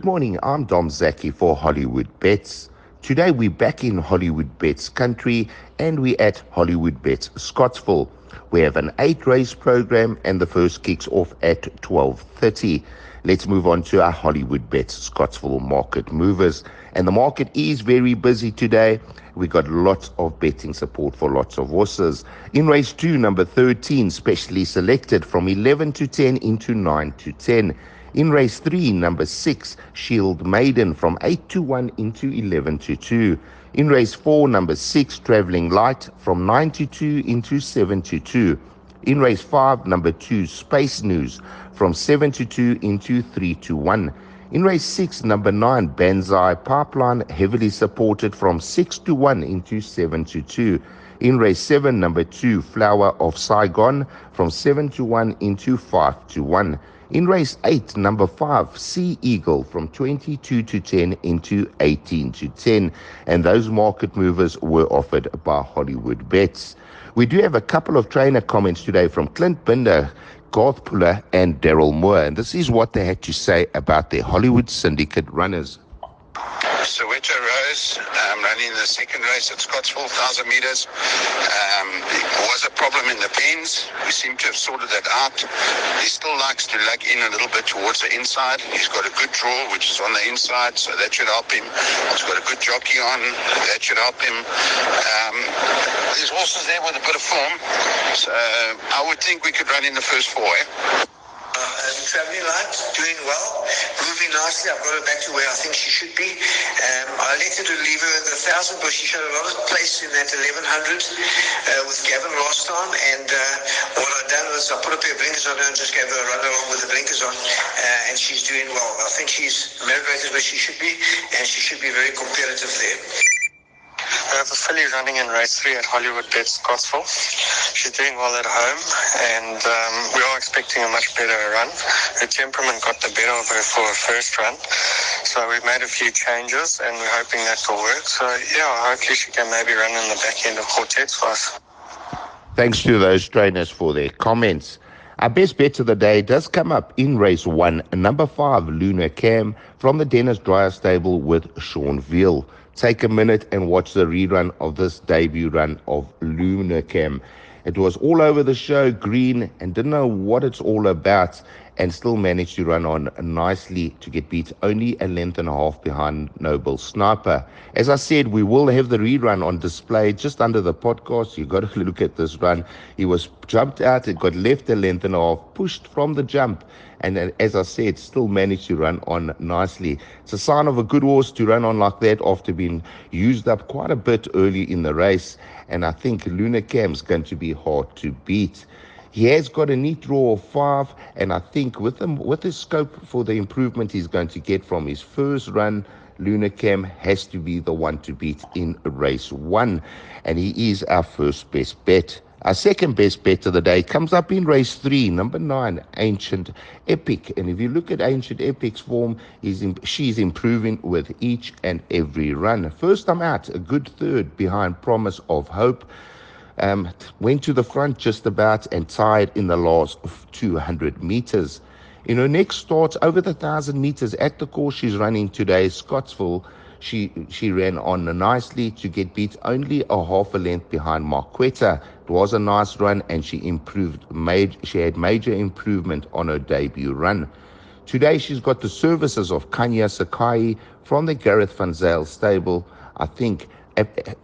Good morning, I'm Dom Zaki for Hollywood Bets. Today we're back in Hollywood Bets country and we're at Hollywood Bets Scottsville. We have an eight race program and the first kicks off at 12.30. Let's move on to our Hollywood Bets Scottsville market movers. And the market is very busy today. We got lots of betting support for lots of horses. In race two, number 13, specially selected from 11 to 10 into 9 to 10. In race 3, number 6, Shield Maiden from 8 to 1 into 11 to 2. In race 4, number 6, Traveling Light from 9 to 2 into 7 to 2. In race 5, number 2, Space News from 7 to 2 into 3 to 1. In race 6, number 9, Banzai Pipeline heavily supported from 6 to 1 into 7 to 2. In race 7, number 2, Flower of Saigon from 7 to 1 into 5 to 1. In race 8, number 5, Sea Eagle from 22 to 10 into 18 to 10. And those market movers were offered by Hollywood Bets. We do have a couple of trainer comments today from Clint Binder, Garth Puller, and Daryl Moore. And this is what they had to say about their Hollywood Syndicate runners. Soweto Rose, um, running the second race at Scottsville, 1,000 meters. Um, pens. We seem to have sorted that out. He still likes to lug in a little bit towards the inside. He's got a good draw, which is on the inside, so that should help him. He's got a good jockey on. That should help him. Um, there's horses there with a bit of form. So I would think we could run in the first four. Eh? Traveling light, doing well, moving nicely. I've got her back to where I think she should be. Um, I elected to leave her the thousand, but she showed a lot of place in that 1100 uh, with Gavin last time. And uh, what I've done was I put a pair of blinkers on her and just gave her a run along with the blinkers on, uh, and she's doing well. I think she's Americated where she should be, and she should be very competitive there. Running in race three at Hollywood Bets Scottsville. She's doing well at home, and um, we are expecting a much better run. Her temperament got the better of her for her first run, so we've made a few changes, and we're hoping that will work. So yeah, hopefully she can maybe run in the back end of quartets for us. Thanks to those trainers for their comments. Our best bet of the day does come up in race one, number five, Luna Cam from the Dennis Dreyer stable with Sean Veale. Take a minute and watch the rerun of this debut run of Luna Cam. It was all over the show, green, and didn't know what it's all about, and still managed to run on nicely to get beat only a length and a half behind Noble Sniper. As I said, we will have the rerun on display just under the podcast. You've got to look at this run. He was jumped out, it got left a length and a half, pushed from the jump, and as I said, still managed to run on nicely. It's a sign of a good horse to run on like that after being used up quite a bit early in the race. And I think Luna Cam's going to be hard to beat. He has got a neat draw of five, and I think with him, with scope for the improvement he's going to get from his first run, Luna Cam has to be the one to beat in race one, and he is our first best bet. Our second best bet of the day comes up in race three, number nine, Ancient Epic. And if you look at Ancient Epic's form, she's improving with each and every run. First time out, a good third behind Promise of Hope. Um, went to the front just about and tied in the last 200 meters. In her next start, over the 1,000 meters at the course she's running today, Scottsville, she she ran on nicely to get beat only a half a length behind Marquetta. It was a nice run and she improved made she had major improvement on her debut run. Today she's got the services of Kanya Sakai from the Gareth Van Zyl stable. I think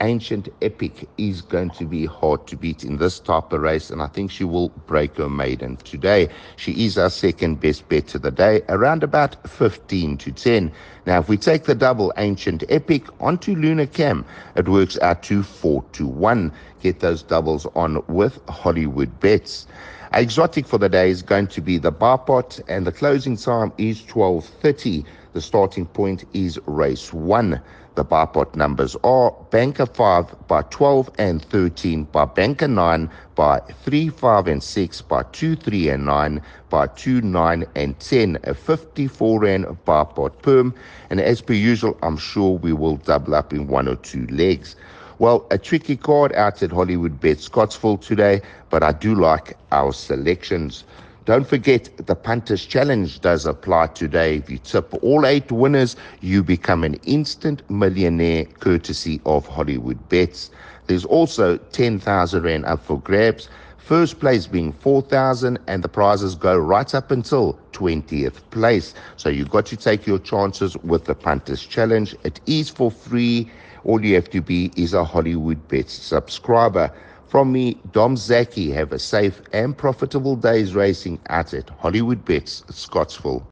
ancient epic is going to be hard to beat in this type of race, and I think she will break her maiden today. She is our second best bet of the day, around about 15 to 10. Now, if we take the double ancient epic onto Luna Cam, it works out to 4 to 1. Get those doubles on with Hollywood bets. Exotic for the day is going to be the bar pot, and the closing time is 12:30. The starting point is race one. The Barpot numbers are Banker 5 by 12 and 13, by Banker 9 by 3, 5 and 6, by 2, 3 and 9, by 2, 9 and 10, a 54 rand Barpot perm. And as per usual, I'm sure we will double up in one or two legs. Well, a tricky card out at Hollywood Bet Scottsville today, but I do like our selections. Don't forget the Punters Challenge does apply today. If you tip all eight winners, you become an instant millionaire courtesy of Hollywood Bets. There's also 10,000 Rand up for grabs. First place being 4,000 and the prizes go right up until 20th place. So you've got to take your chances with the Punters Challenge. It is for free. All you have to be is a Hollywood Bets subscriber. From me, Dom Zaki, have a safe and profitable day's racing out at Hollywood Bets, Scottsville.